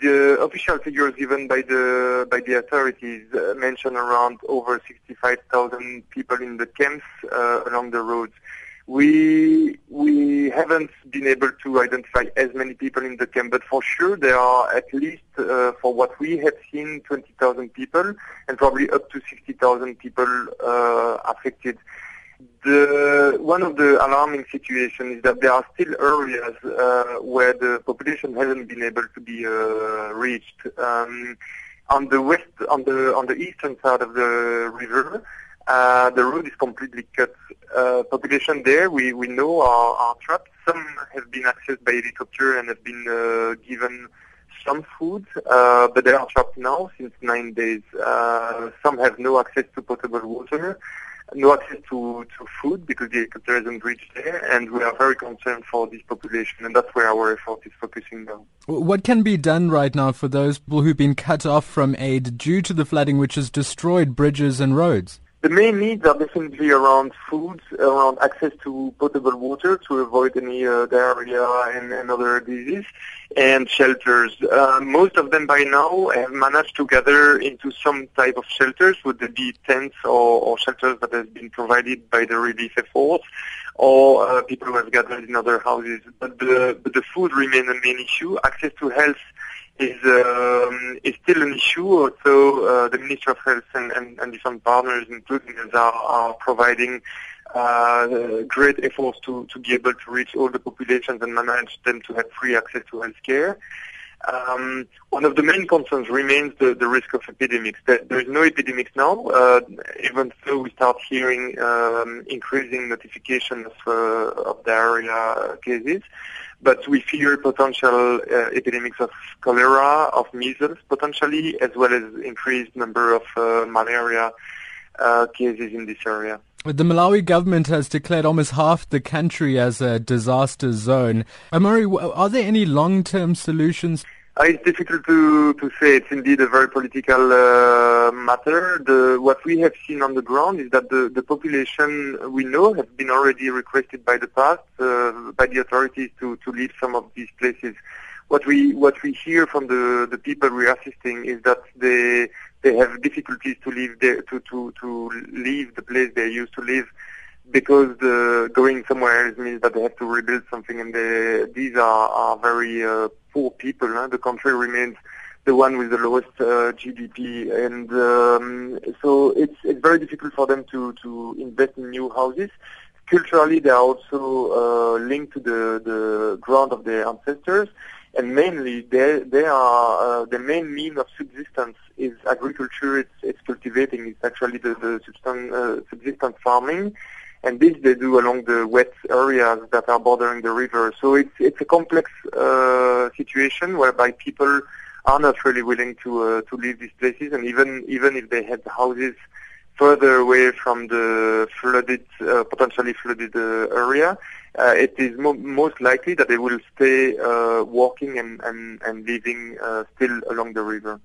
The official figures given by the by the authorities uh, mention around over 65,000 people in the camps uh, along the roads. We we haven't been able to identify as many people in the camp, but for sure there are at least, uh, for what we have seen, 20,000 people and probably up to 60,000 people uh, affected. The one of the alarming situations is that there are still areas uh, where the population hasn't been able to be uh, reached. Um, on the west, on the on the eastern side of the river, uh, the road is completely cut. Uh, population there, we, we know are, are trapped. Some have been accessed by helicopter and have been uh, given some food, uh, but they are trapped now since nine days. Some have no access to potable water, no access to, to food because the helicopter hasn't reached there, and we are very concerned for this population, and that's where our effort is focusing now. What can be done right now for those people who've been cut off from aid due to the flooding which has destroyed bridges and roads? The main needs are definitely around food, around access to potable water to avoid any uh, diarrhea and, and, other diseases, and shelters. Uh, most of them by now have managed to gather into some type of shelters, would it be tents or, or shelters that have been provided by the relief efforts, or uh, people who have gathered in other houses. But the, but the food remains a main issue. Access to health is um, is still an issue. So uh, the Ministry of Health and, and, and different partners, including us, are, are providing uh, great efforts to, to be able to reach all the populations and manage them to have free access to health care. Um, one of the main concerns remains the, the risk of epidemics. There, there is no epidemics now, uh, even though we start hearing um, increasing notification of, uh, of diarrhea cases but we fear potential uh, epidemics of cholera, of measles potentially, as well as increased number of uh, malaria uh, cases in this area. The Malawi government has declared almost half the country as a disaster zone. Amaury, are there any long-term solutions? Uh, it's difficult to, to say. It's indeed a very political uh, matter. The, what we have seen on the ground is that the, the population we know has been already requested by the past uh, by the authorities to, to leave some of these places. What we what we hear from the, the people we are assisting is that they they have difficulties to leave their, to, to, to leave the place they used to live because the going somewhere else means that they have to rebuild something, and they, these are, are very uh, poor people. Huh? The country remains the one with the lowest uh, GDP, and um, so it's it's very difficult for them to to invest in new houses. Culturally, they are also uh, linked to the the ground of their ancestors, and mainly they they are uh, the main mean of subsistence is agriculture. It's it's cultivating. It's actually the the subsistence, uh, subsistence farming and this they do along the wet areas that are bordering the river. So it's it's a complex uh, situation whereby people are not really willing to uh, to leave these places, and even even if they had houses further away from the flooded, uh, potentially flooded uh, area, uh, it is mo- most likely that they will stay uh, walking and and and living uh, still along the river.